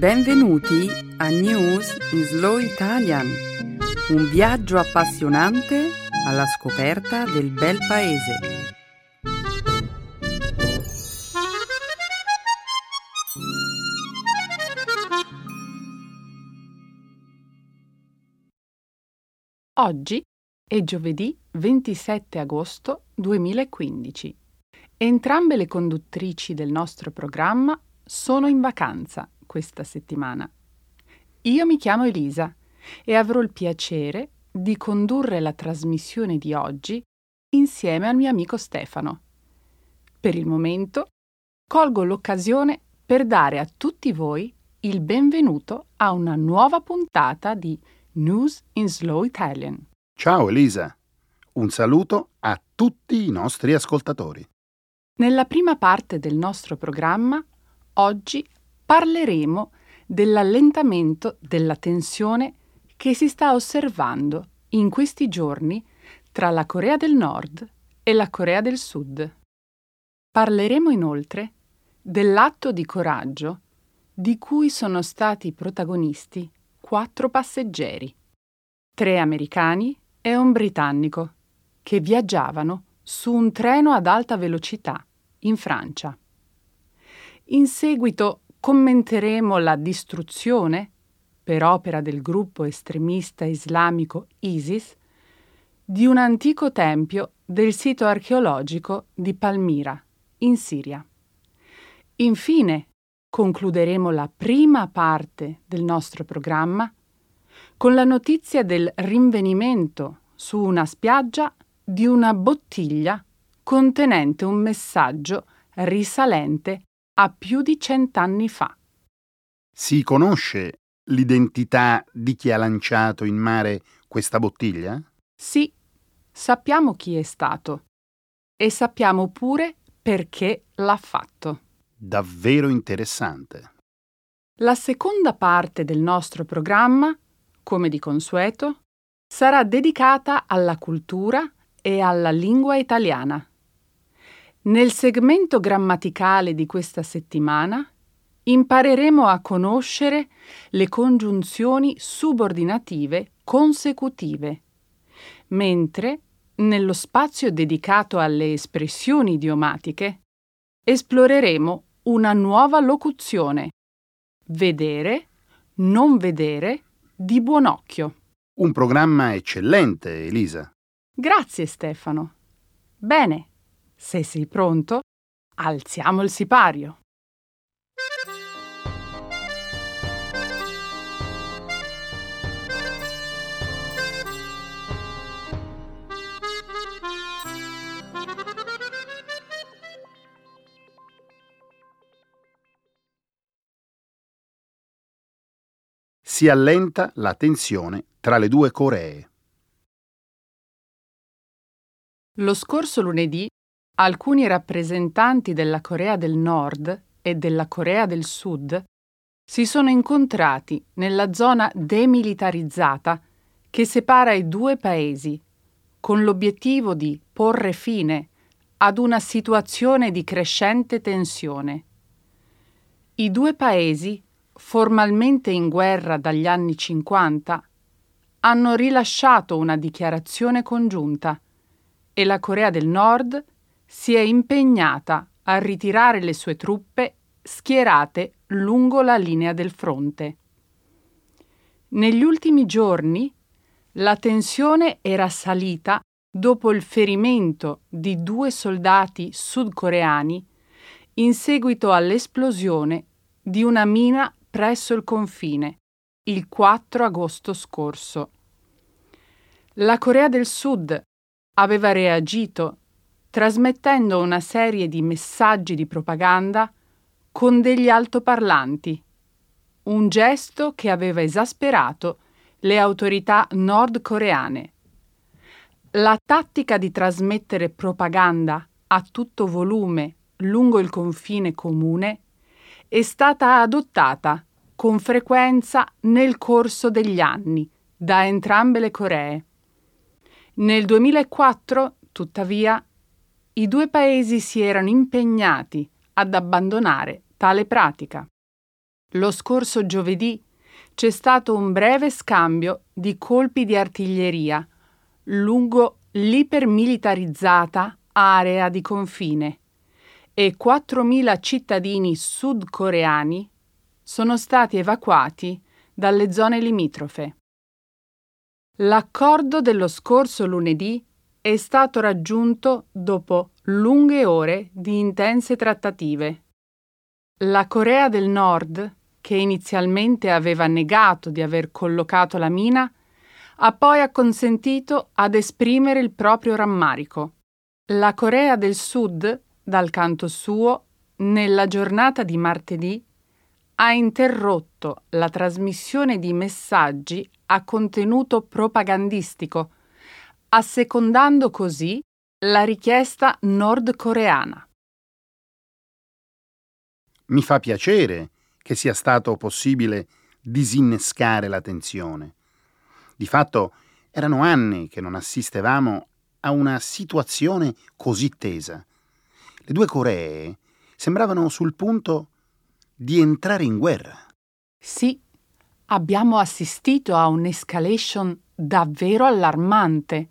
Benvenuti a News in Slow Italian, un viaggio appassionante alla scoperta del bel paese. Oggi è giovedì 27 agosto 2015. Entrambe le conduttrici del nostro programma sono in vacanza questa settimana. Io mi chiamo Elisa e avrò il piacere di condurre la trasmissione di oggi insieme al mio amico Stefano. Per il momento colgo l'occasione per dare a tutti voi il benvenuto a una nuova puntata di News in Slow Italian. Ciao Elisa, un saluto a tutti i nostri ascoltatori. Nella prima parte del nostro programma, oggi parleremo dell'allentamento della tensione che si sta osservando in questi giorni tra la Corea del Nord e la Corea del Sud. Parleremo inoltre dell'atto di coraggio di cui sono stati protagonisti quattro passeggeri, tre americani e un britannico, che viaggiavano su un treno ad alta velocità in Francia. In seguito commenteremo la distruzione, per opera del gruppo estremista islamico ISIS, di un antico tempio del sito archeologico di Palmira, in Siria. Infine, concluderemo la prima parte del nostro programma con la notizia del rinvenimento su una spiaggia di una bottiglia contenente un messaggio risalente a più di cent'anni fa. Si conosce l'identità di chi ha lanciato in mare questa bottiglia? Sì, sappiamo chi è stato e sappiamo pure perché l'ha fatto. Davvero interessante. La seconda parte del nostro programma, come di consueto, sarà dedicata alla cultura e alla lingua italiana. Nel segmento grammaticale di questa settimana impareremo a conoscere le congiunzioni subordinative consecutive, mentre nello spazio dedicato alle espressioni idiomatiche esploreremo una nuova locuzione, vedere, non vedere, di buon occhio. Un programma eccellente, Elisa. Grazie Stefano. Bene, se sei pronto, alziamo il sipario. Si allenta la tensione tra le due Coree. Lo scorso lunedì alcuni rappresentanti della Corea del Nord e della Corea del Sud si sono incontrati nella zona demilitarizzata che separa i due paesi, con l'obiettivo di porre fine ad una situazione di crescente tensione. I due paesi, formalmente in guerra dagli anni 50, hanno rilasciato una dichiarazione congiunta e la Corea del Nord si è impegnata a ritirare le sue truppe schierate lungo la linea del fronte. Negli ultimi giorni la tensione era salita dopo il ferimento di due soldati sudcoreani in seguito all'esplosione di una mina presso il confine il 4 agosto scorso. La Corea del Sud aveva reagito trasmettendo una serie di messaggi di propaganda con degli altoparlanti, un gesto che aveva esasperato le autorità nordcoreane. La tattica di trasmettere propaganda a tutto volume lungo il confine comune è stata adottata con frequenza nel corso degli anni da entrambe le Coree. Nel 2004, tuttavia, i due paesi si erano impegnati ad abbandonare tale pratica. Lo scorso giovedì c'è stato un breve scambio di colpi di artiglieria lungo l'ipermilitarizzata area di confine e 4.000 cittadini sudcoreani sono stati evacuati dalle zone limitrofe. L'accordo dello scorso lunedì è stato raggiunto dopo lunghe ore di intense trattative. La Corea del Nord, che inizialmente aveva negato di aver collocato la mina, ha poi acconsentito ad esprimere il proprio rammarico. La Corea del Sud, dal canto suo, nella giornata di martedì, ha interrotto la trasmissione di messaggi a contenuto propagandistico, assecondando così la richiesta nordcoreana. Mi fa piacere che sia stato possibile disinnescare la tensione. Di fatto erano anni che non assistevamo a una situazione così tesa. Le due Coree sembravano sul punto di entrare in guerra. Sì, abbiamo assistito a un'escalation davvero allarmante.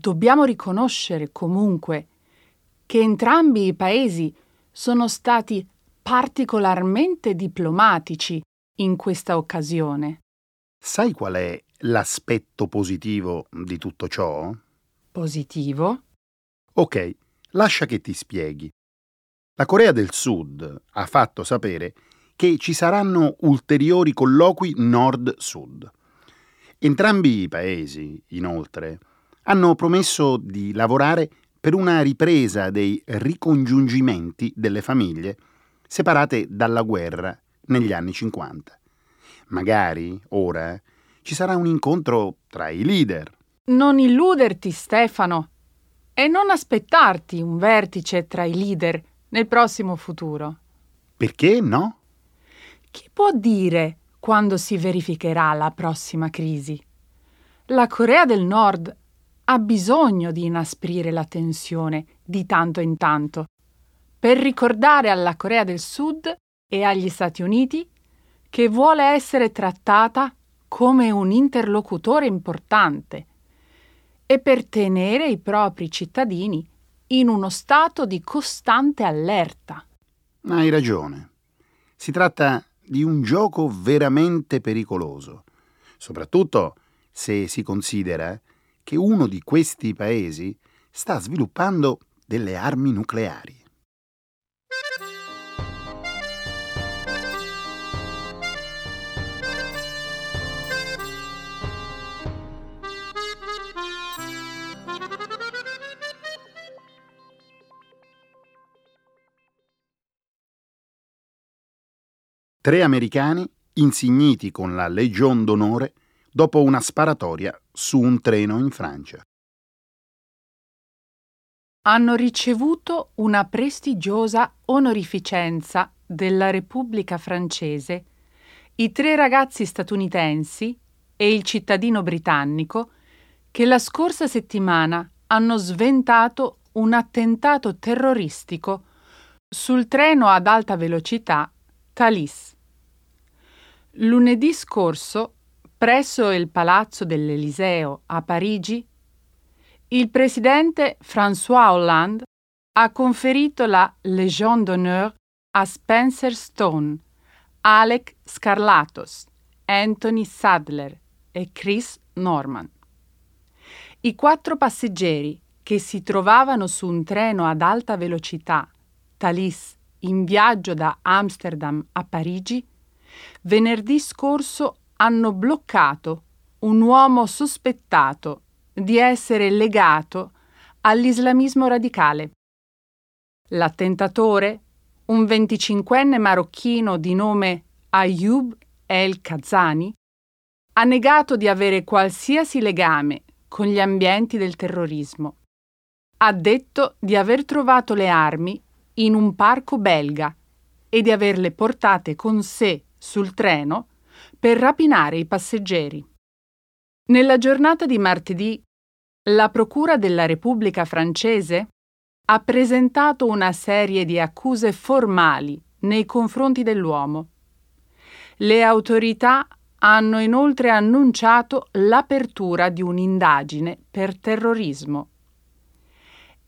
Dobbiamo riconoscere comunque che entrambi i paesi sono stati particolarmente diplomatici in questa occasione. Sai qual è l'aspetto positivo di tutto ciò? Positivo? Ok, lascia che ti spieghi. La Corea del Sud ha fatto sapere che ci saranno ulteriori colloqui nord-sud. Entrambi i paesi, inoltre, hanno promesso di lavorare per una ripresa dei ricongiungimenti delle famiglie separate dalla guerra negli anni 50. Magari, ora, ci sarà un incontro tra i leader. Non illuderti, Stefano, e non aspettarti un vertice tra i leader nel prossimo futuro. Perché no? Chi può dire quando si verificherà la prossima crisi? La Corea del Nord ha bisogno di inasprire la tensione di tanto in tanto per ricordare alla Corea del Sud e agli Stati Uniti che vuole essere trattata come un interlocutore importante e per tenere i propri cittadini in uno stato di costante allerta. Hai ragione. Si tratta di un gioco veramente pericoloso, soprattutto se si considera che uno di questi paesi sta sviluppando delle armi nucleari. Tre americani insigniti con la Legion d'onore dopo una sparatoria su un treno in Francia. Hanno ricevuto una prestigiosa onorificenza della Repubblica francese i tre ragazzi statunitensi e il cittadino britannico che la scorsa settimana hanno sventato un attentato terroristico sul treno ad alta velocità Thalys. Lunedì scorso, presso il Palazzo dell'Eliseo a Parigi, il presidente François Hollande ha conferito la Légion d'honneur a Spencer Stone, Alec Scarlatos, Anthony Sadler e Chris Norman. I quattro passeggeri che si trovavano su un treno ad alta velocità, Thalys in viaggio da Amsterdam a Parigi, venerdì scorso hanno bloccato un uomo sospettato di essere legato all'islamismo radicale. L'attentatore, un 25enne marocchino di nome Ayoub El Kazani, ha negato di avere qualsiasi legame con gli ambienti del terrorismo. Ha detto di aver trovato le armi in un parco belga e di averle portate con sé sul treno per rapinare i passeggeri. Nella giornata di martedì, la Procura della Repubblica francese ha presentato una serie di accuse formali nei confronti dell'uomo. Le autorità hanno inoltre annunciato l'apertura di un'indagine per terrorismo.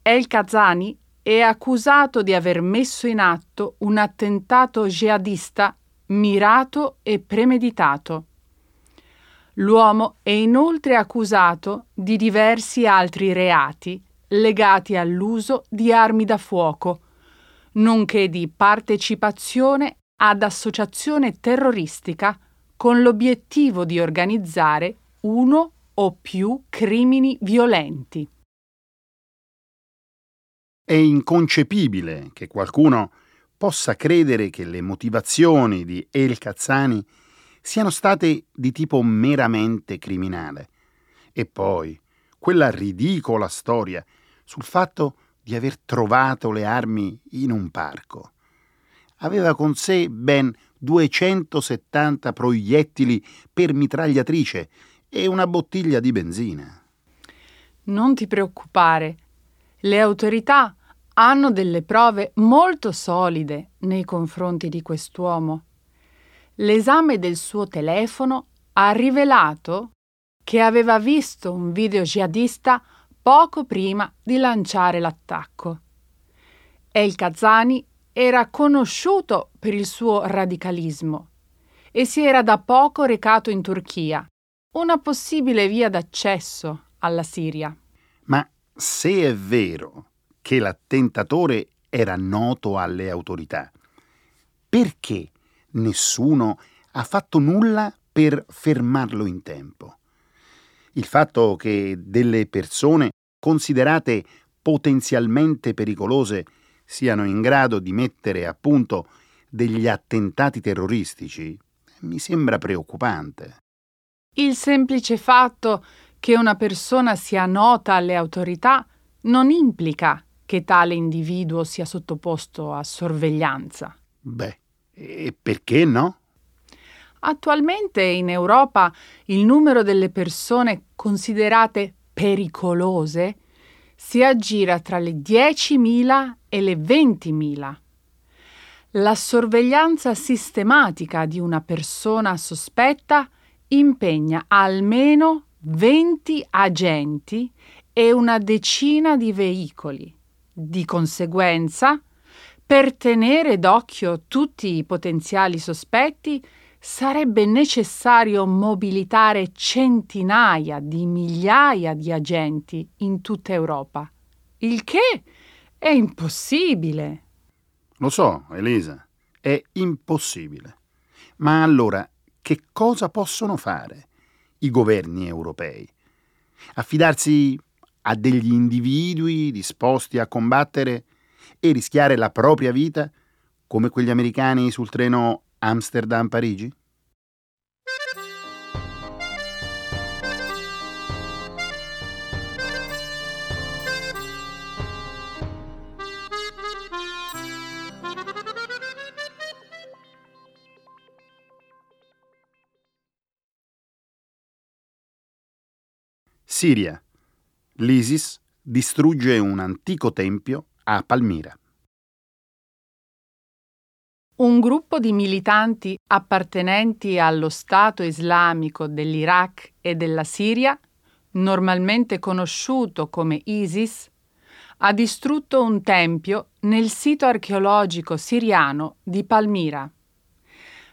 El Kazani è accusato di aver messo in atto un attentato jihadista mirato e premeditato. L'uomo è inoltre accusato di diversi altri reati legati all'uso di armi da fuoco, nonché di partecipazione ad associazione terroristica con l'obiettivo di organizzare uno o più crimini violenti. È inconcepibile che qualcuno possa credere che le motivazioni di El Cazzani siano state di tipo meramente criminale. E poi quella ridicola storia sul fatto di aver trovato le armi in un parco. Aveva con sé ben 270 proiettili per mitragliatrice e una bottiglia di benzina. Non ti preoccupare, le autorità hanno delle prove molto solide nei confronti di quest'uomo. L'esame del suo telefono ha rivelato che aveva visto un video jihadista poco prima di lanciare l'attacco. El Kazani era conosciuto per il suo radicalismo e si era da poco recato in Turchia, una possibile via d'accesso alla Siria. Ma se è vero che l'attentatore era noto alle autorità, perché nessuno ha fatto nulla per fermarlo in tempo? Il fatto che delle persone considerate potenzialmente pericolose siano in grado di mettere a punto degli attentati terroristici mi sembra preoccupante. Il semplice fatto che una persona sia nota alle autorità non implica che tale individuo sia sottoposto a sorveglianza. Beh, e perché no? Attualmente in Europa il numero delle persone considerate pericolose si aggira tra le 10.000 e le 20.000. La sorveglianza sistematica di una persona sospetta impegna almeno 20 agenti e una decina di veicoli. Di conseguenza, per tenere d'occhio tutti i potenziali sospetti, sarebbe necessario mobilitare centinaia di migliaia di agenti in tutta Europa, il che è impossibile. Lo so, Elisa, è impossibile. Ma allora che cosa possono fare i governi europei? Affidarsi a degli individui disposti a combattere e rischiare la propria vita come quegli americani sul treno Amsterdam-Parigi? Siria. L'ISIS distrugge un antico tempio a Palmira. Un gruppo di militanti appartenenti allo Stato islamico dell'Iraq e della Siria, normalmente conosciuto come ISIS, ha distrutto un tempio nel sito archeologico siriano di Palmira.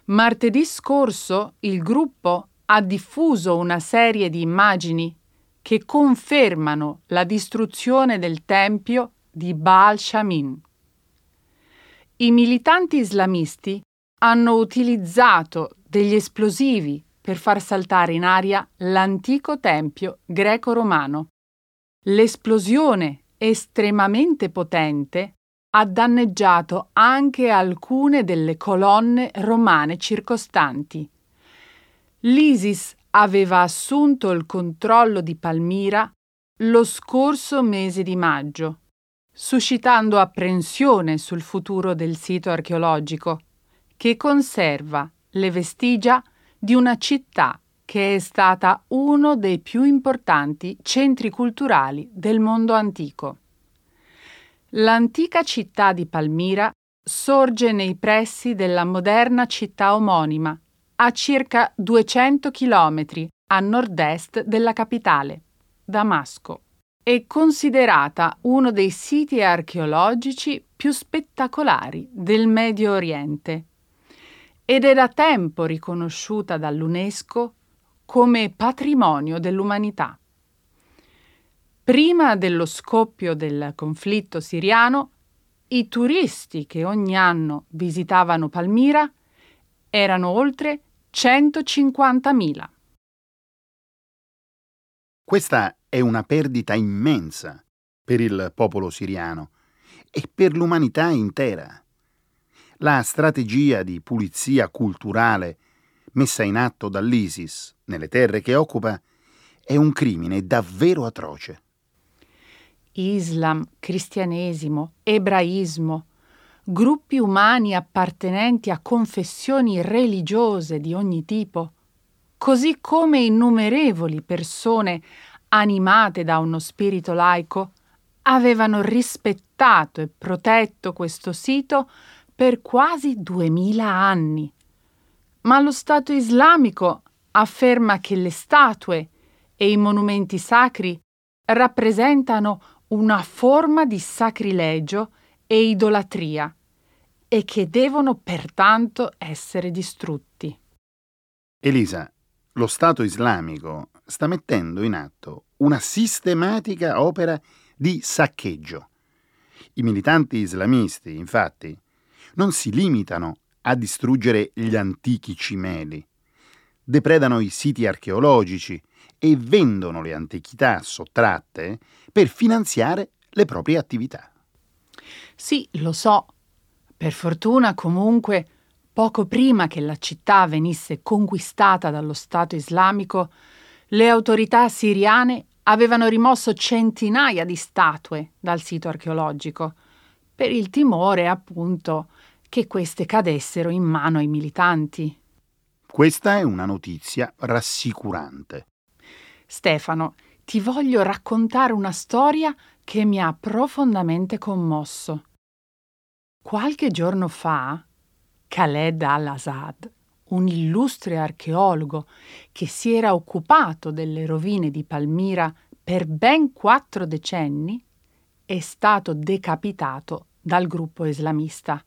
Martedì scorso il gruppo ha diffuso una serie di immagini che confermano la distruzione del tempio di Baal Shamin. I militanti islamisti hanno utilizzato degli esplosivi per far saltare in aria l'antico tempio greco-romano. L'esplosione estremamente potente ha danneggiato anche alcune delle colonne romane circostanti. L'ISIS aveva assunto il controllo di Palmira lo scorso mese di maggio, suscitando apprensione sul futuro del sito archeologico, che conserva le vestigia di una città che è stata uno dei più importanti centri culturali del mondo antico. L'antica città di Palmira sorge nei pressi della moderna città omonima a circa 200 km a nord-est della capitale, Damasco. È considerata uno dei siti archeologici più spettacolari del Medio Oriente ed è da tempo riconosciuta dall'UNESCO come patrimonio dell'umanità. Prima dello scoppio del conflitto siriano, i turisti che ogni anno visitavano Palmira erano oltre 150.000. Questa è una perdita immensa per il popolo siriano e per l'umanità intera. La strategia di pulizia culturale messa in atto dall'ISIS nelle terre che occupa è un crimine davvero atroce. Islam, cristianesimo, ebraismo, gruppi umani appartenenti a confessioni religiose di ogni tipo, così come innumerevoli persone animate da uno spirito laico, avevano rispettato e protetto questo sito per quasi duemila anni. Ma lo Stato islamico afferma che le statue e i monumenti sacri rappresentano una forma di sacrilegio e idolatria e che devono pertanto essere distrutti. Elisa, lo Stato islamico sta mettendo in atto una sistematica opera di saccheggio. I militanti islamisti, infatti, non si limitano a distruggere gli antichi cimeli, depredano i siti archeologici e vendono le antichità sottratte per finanziare le proprie attività. Sì, lo so. Per fortuna comunque, poco prima che la città venisse conquistata dallo Stato islamico, le autorità siriane avevano rimosso centinaia di statue dal sito archeologico, per il timore, appunto, che queste cadessero in mano ai militanti. Questa è una notizia rassicurante. Stefano, ti voglio raccontare una storia che mi ha profondamente commosso. Qualche giorno fa, Khaled al-Assad, un illustre archeologo che si era occupato delle rovine di Palmira per ben quattro decenni, è stato decapitato dal gruppo islamista.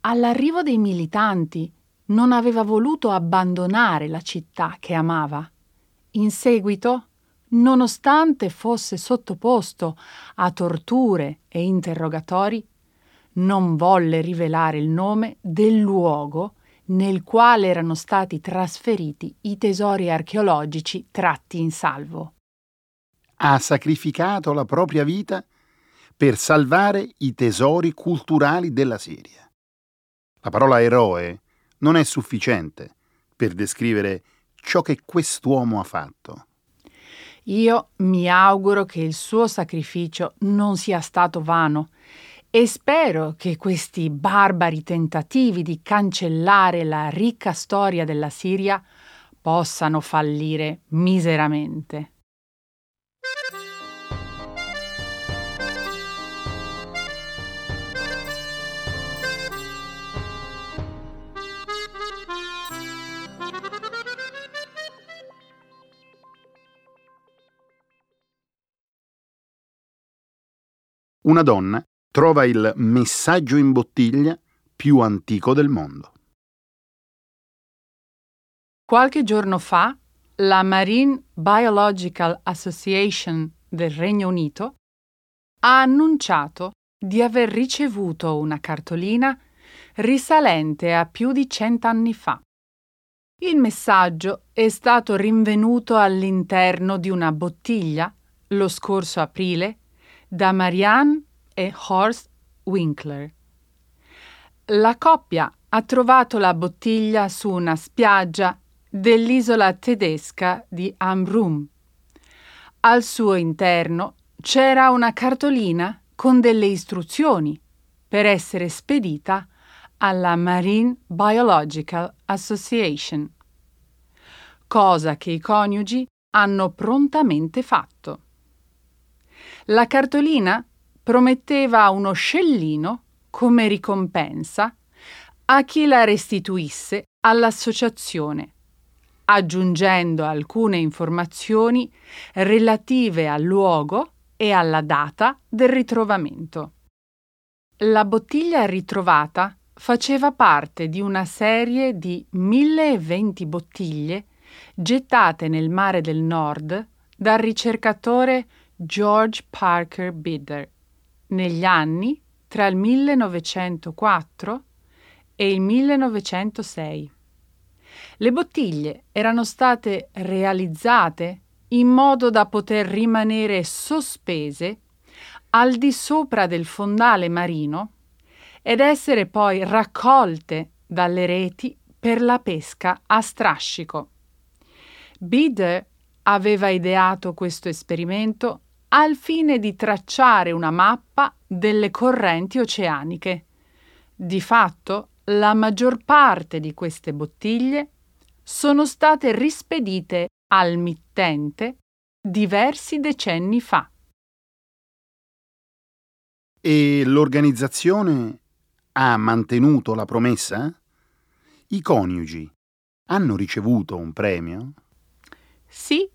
All'arrivo dei militanti non aveva voluto abbandonare la città che amava. In seguito, nonostante fosse sottoposto a torture e interrogatori, non volle rivelare il nome del luogo nel quale erano stati trasferiti i tesori archeologici tratti in salvo. Ha sacrificato la propria vita per salvare i tesori culturali della Siria. La parola eroe non è sufficiente per descrivere ciò che quest'uomo ha fatto. Io mi auguro che il suo sacrificio non sia stato vano e spero che questi barbari tentativi di cancellare la ricca storia della Siria possano fallire miseramente. una donna trova il messaggio in bottiglia più antico del mondo. Qualche giorno fa, la Marine Biological Association del Regno Unito ha annunciato di aver ricevuto una cartolina risalente a più di cent'anni fa. Il messaggio è stato rinvenuto all'interno di una bottiglia lo scorso aprile da Marianne e Horst Winkler. La coppia ha trovato la bottiglia su una spiaggia dell'isola tedesca di Amrum. Al suo interno c'era una cartolina con delle istruzioni per essere spedita alla Marine Biological Association, cosa che i coniugi hanno prontamente fatto. La cartolina prometteva uno scellino come ricompensa a chi la restituisse all'associazione, aggiungendo alcune informazioni relative al luogo e alla data del ritrovamento. La bottiglia ritrovata faceva parte di una serie di 1020 bottiglie gettate nel mare del nord dal ricercatore George Parker Bidder negli anni tra il 1904 e il 1906. Le bottiglie erano state realizzate in modo da poter rimanere sospese al di sopra del fondale marino ed essere poi raccolte dalle reti per la pesca a strascico. Bidder aveva ideato questo esperimento al fine di tracciare una mappa delle correnti oceaniche. Di fatto, la maggior parte di queste bottiglie sono state rispedite al mittente diversi decenni fa. E l'organizzazione ha mantenuto la promessa? I coniugi hanno ricevuto un premio? Sì,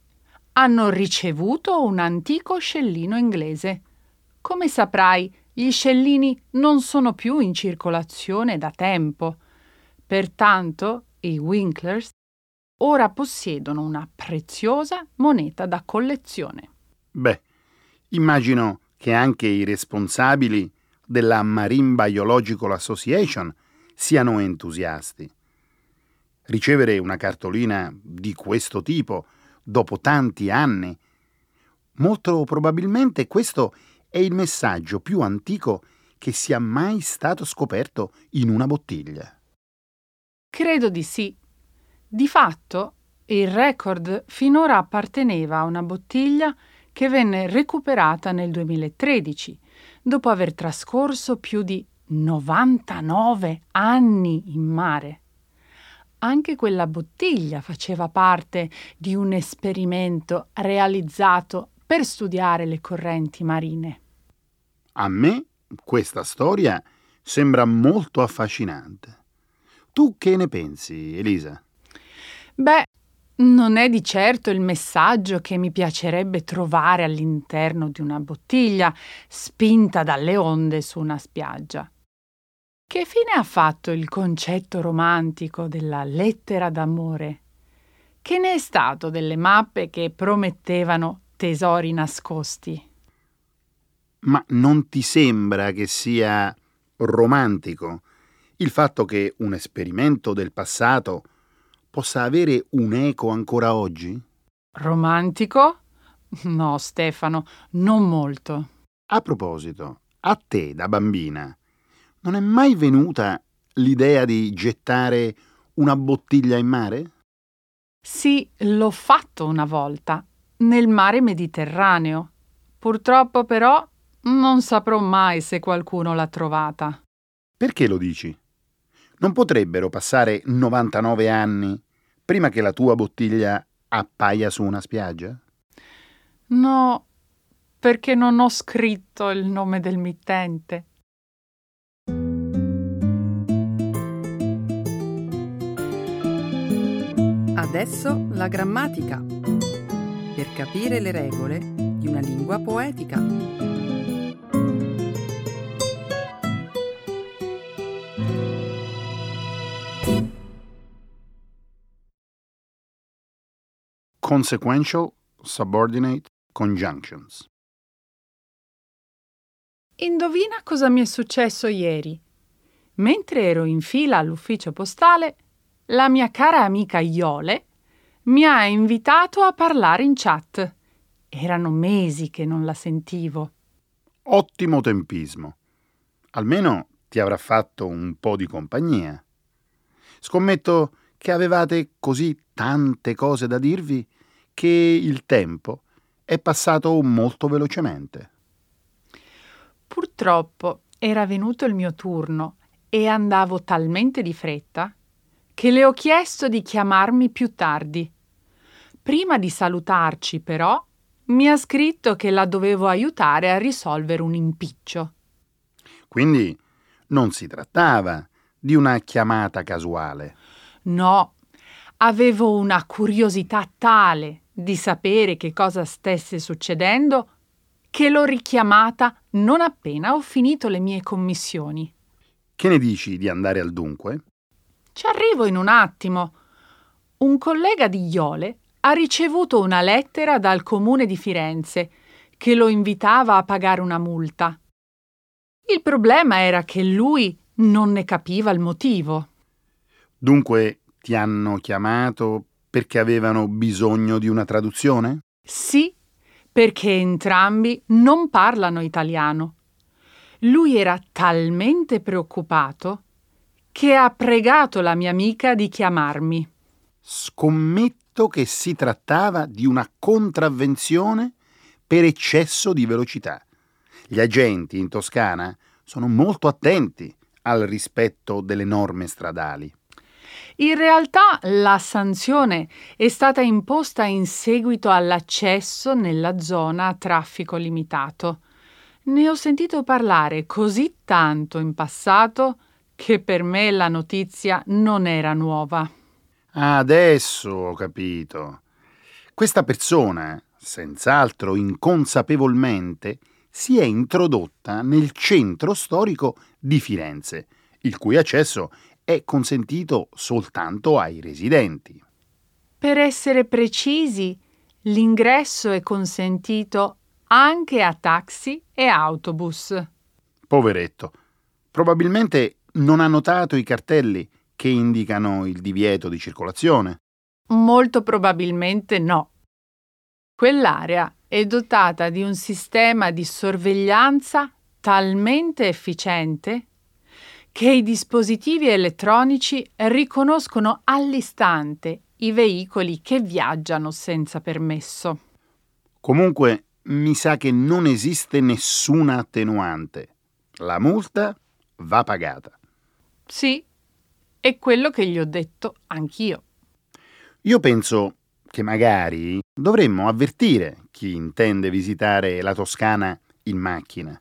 hanno ricevuto un antico scellino inglese. Come saprai, gli scellini non sono più in circolazione da tempo. Pertanto i Winklers ora possiedono una preziosa moneta da collezione. Beh, immagino che anche i responsabili della Marine Biological Association siano entusiasti. Ricevere una cartolina di questo tipo dopo tanti anni, molto probabilmente questo è il messaggio più antico che sia mai stato scoperto in una bottiglia. Credo di sì. Di fatto, il record finora apparteneva a una bottiglia che venne recuperata nel 2013, dopo aver trascorso più di 99 anni in mare. Anche quella bottiglia faceva parte di un esperimento realizzato per studiare le correnti marine. A me questa storia sembra molto affascinante. Tu che ne pensi, Elisa? Beh, non è di certo il messaggio che mi piacerebbe trovare all'interno di una bottiglia spinta dalle onde su una spiaggia. Che fine ha fatto il concetto romantico della lettera d'amore? Che ne è stato delle mappe che promettevano tesori nascosti? Ma non ti sembra che sia romantico il fatto che un esperimento del passato possa avere un eco ancora oggi? Romantico? No, Stefano, non molto. A proposito, a te da bambina non è mai venuta l'idea di gettare una bottiglia in mare? Sì, l'ho fatto una volta, nel mare Mediterraneo. Purtroppo però non saprò mai se qualcuno l'ha trovata. Perché lo dici? Non potrebbero passare 99 anni prima che la tua bottiglia appaia su una spiaggia? No, perché non ho scritto il nome del mittente. Adesso la grammatica. Per capire le regole di una lingua poetica. Consequential subordinate conjunctions. Indovina cosa mi è successo ieri? Mentre ero in fila all'ufficio postale, la mia cara amica Iole mi ha invitato a parlare in chat. Erano mesi che non la sentivo. Ottimo tempismo. Almeno ti avrà fatto un po' di compagnia. Scommetto che avevate così tante cose da dirvi che il tempo è passato molto velocemente. Purtroppo era venuto il mio turno e andavo talmente di fretta che le ho chiesto di chiamarmi più tardi. Prima di salutarci, però, mi ha scritto che la dovevo aiutare a risolvere un impiccio. Quindi non si trattava di una chiamata casuale? No, avevo una curiosità tale di sapere che cosa stesse succedendo che l'ho richiamata non appena ho finito le mie commissioni. Che ne dici di andare al dunque? Ci arrivo in un attimo. Un collega di Iole ha ricevuto una lettera dal comune di Firenze che lo invitava a pagare una multa. Il problema era che lui non ne capiva il motivo. Dunque ti hanno chiamato perché avevano bisogno di una traduzione? Sì, perché entrambi non parlano italiano. Lui era talmente preoccupato che ha pregato la mia amica di chiamarmi. Scommetto che si trattava di una contravvenzione per eccesso di velocità. Gli agenti in Toscana sono molto attenti al rispetto delle norme stradali. In realtà la sanzione è stata imposta in seguito all'accesso nella zona a traffico limitato. Ne ho sentito parlare così tanto in passato che per me la notizia non era nuova. Adesso ho capito. Questa persona, senz'altro inconsapevolmente, si è introdotta nel centro storico di Firenze, il cui accesso è consentito soltanto ai residenti. Per essere precisi, l'ingresso è consentito anche a taxi e autobus. Poveretto. Probabilmente non ha notato i cartelli che indicano il divieto di circolazione. Molto probabilmente no. Quell'area è dotata di un sistema di sorveglianza talmente efficiente che i dispositivi elettronici riconoscono all'istante i veicoli che viaggiano senza permesso. Comunque mi sa che non esiste nessuna attenuante. La multa va pagata. Sì, è quello che gli ho detto anch'io. Io penso che magari dovremmo avvertire chi intende visitare la Toscana in macchina.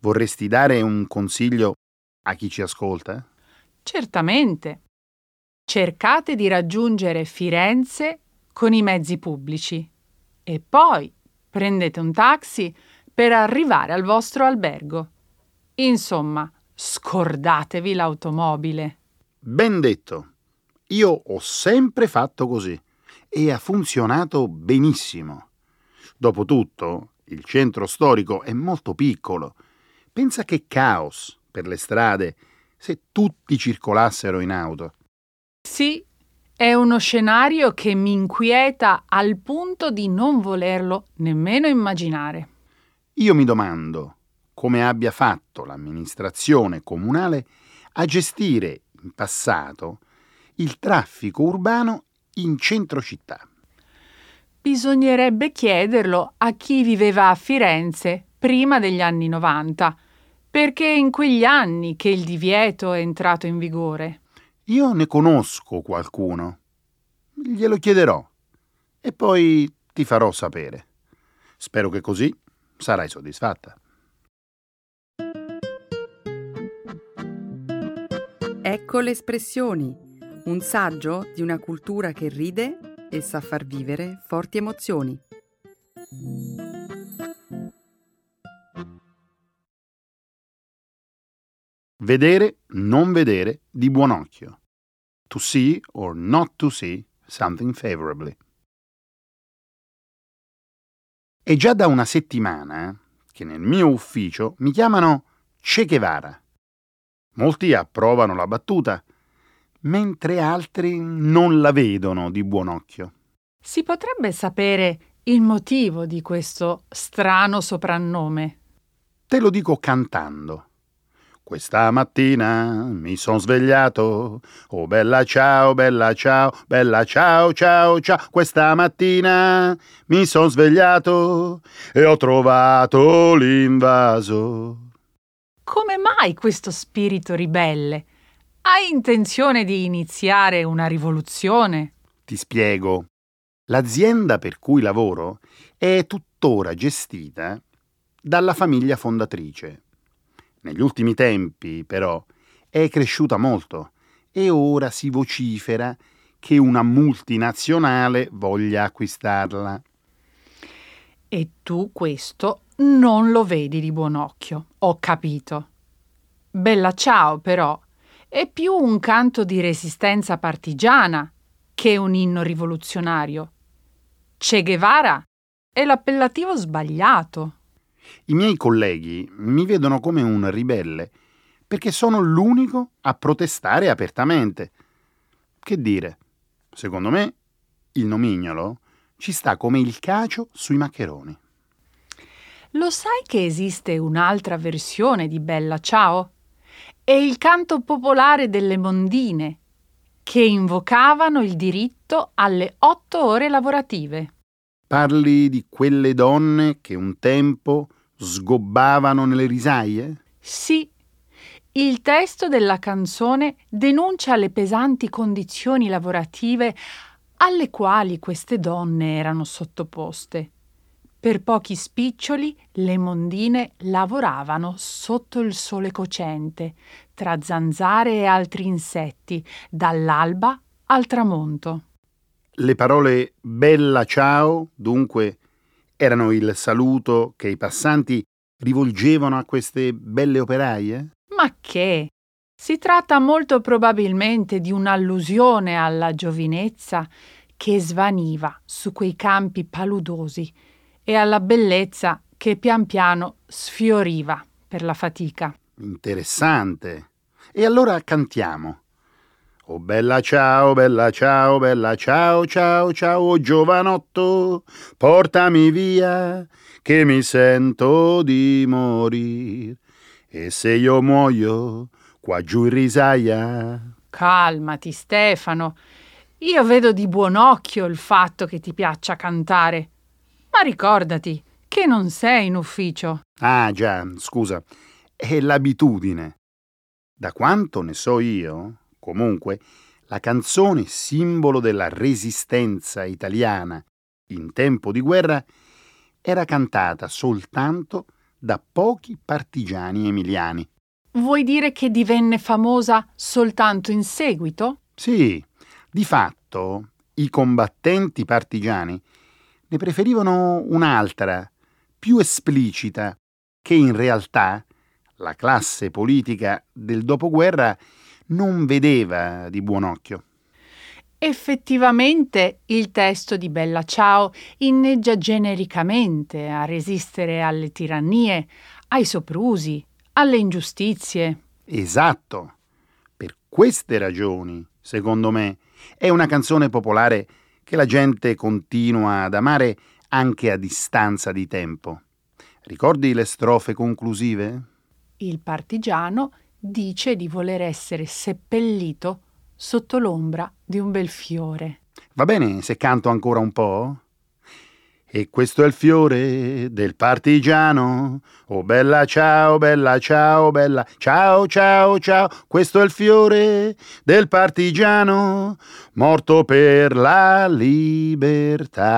Vorresti dare un consiglio a chi ci ascolta? Certamente. Cercate di raggiungere Firenze con i mezzi pubblici e poi prendete un taxi per arrivare al vostro albergo. Insomma, scordatevi l'automobile. Ben detto. Io ho sempre fatto così e ha funzionato benissimo. Dopotutto, il centro storico è molto piccolo. Pensa che caos per le strade se tutti circolassero in auto. Sì, è uno scenario che mi inquieta al punto di non volerlo nemmeno immaginare. Io mi domando come abbia fatto l'amministrazione comunale a gestire in passato il traffico urbano in centro città. Bisognerebbe chiederlo a chi viveva a Firenze prima degli anni 90, perché è in quegli anni che il divieto è entrato in vigore. Io ne conosco qualcuno. Glielo chiederò e poi ti farò sapere. Spero che così sarai soddisfatta. Ecco le espressioni, un saggio di una cultura che ride e sa far vivere forti emozioni. Vedere, non vedere di buon occhio. To see or not to see something favorably. È già da una settimana che nel mio ufficio mi chiamano Che Guevara. Molti approvano la battuta, mentre altri non la vedono di buon occhio. Si potrebbe sapere il motivo di questo strano soprannome. Te lo dico cantando. Questa mattina mi son svegliato, oh bella ciao, bella ciao, bella ciao, ciao, ciao. Questa mattina mi son svegliato e ho trovato l'invaso. Come mai questo spirito ribelle? Hai intenzione di iniziare una rivoluzione? Ti spiego. L'azienda per cui lavoro è tuttora gestita dalla famiglia fondatrice. Negli ultimi tempi, però, è cresciuta molto e ora si vocifera che una multinazionale voglia acquistarla. E tu questo non lo vedi di buon occhio, ho capito. Bella ciao, però, è più un canto di resistenza partigiana che un inno rivoluzionario. Che Guevara è l'appellativo sbagliato. I miei colleghi mi vedono come un ribelle perché sono l'unico a protestare apertamente. Che dire? Secondo me il nomignolo ci sta come il cacio sui maccheroni. Lo sai che esiste un'altra versione di Bella Ciao? È il canto popolare delle mondine, che invocavano il diritto alle otto ore lavorative. Parli di quelle donne che un tempo sgobbavano nelle risaie? Sì. Il testo della canzone denuncia le pesanti condizioni lavorative alle quali queste donne erano sottoposte. Per pochi spiccioli le mondine lavoravano sotto il sole cocente, tra zanzare e altri insetti, dall'alba al tramonto. Le parole bella ciao, dunque, erano il saluto che i passanti rivolgevano a queste belle operaie? Ma che? Si tratta molto probabilmente di un'allusione alla giovinezza che svaniva su quei campi paludosi e alla bellezza che pian piano sfioriva per la fatica. Interessante. E allora cantiamo. Oh bella ciao, bella ciao, bella ciao, ciao, ciao, oh giovanotto, portami via, che mi sento di morir. E se io muoio, qua giù in risaia. Calmati, Stefano. Io vedo di buon occhio il fatto che ti piaccia cantare. Ma ricordati che non sei in ufficio. Ah già, scusa, è l'abitudine. Da quanto ne so io, comunque, la canzone simbolo della resistenza italiana in tempo di guerra era cantata soltanto da pochi partigiani emiliani. Vuoi dire che divenne famosa soltanto in seguito? Sì, di fatto i combattenti partigiani ne preferivano un'altra, più esplicita, che in realtà la classe politica del dopoguerra non vedeva di buon occhio. Effettivamente il testo di Bella Ciao inneggia genericamente a resistere alle tirannie, ai soprusi, alle ingiustizie. Esatto. Per queste ragioni, secondo me, è una canzone popolare che la gente continua ad amare anche a distanza di tempo. Ricordi le strofe conclusive? Il partigiano dice di voler essere seppellito sotto l'ombra di un bel fiore. Va bene se canto ancora un po'? E questo è il fiore del partigiano. Oh bella ciao, bella ciao, bella ciao, ciao, ciao. Questo è il fiore del partigiano morto per la libertà.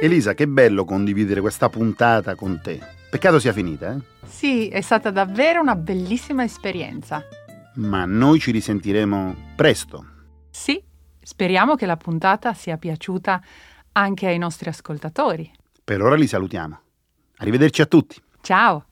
Elisa, che bello condividere questa puntata con te. Peccato sia finita, eh? Sì, è stata davvero una bellissima esperienza ma noi ci risentiremo presto. Sì, speriamo che la puntata sia piaciuta anche ai nostri ascoltatori. Per ora li salutiamo. Arrivederci a tutti. Ciao.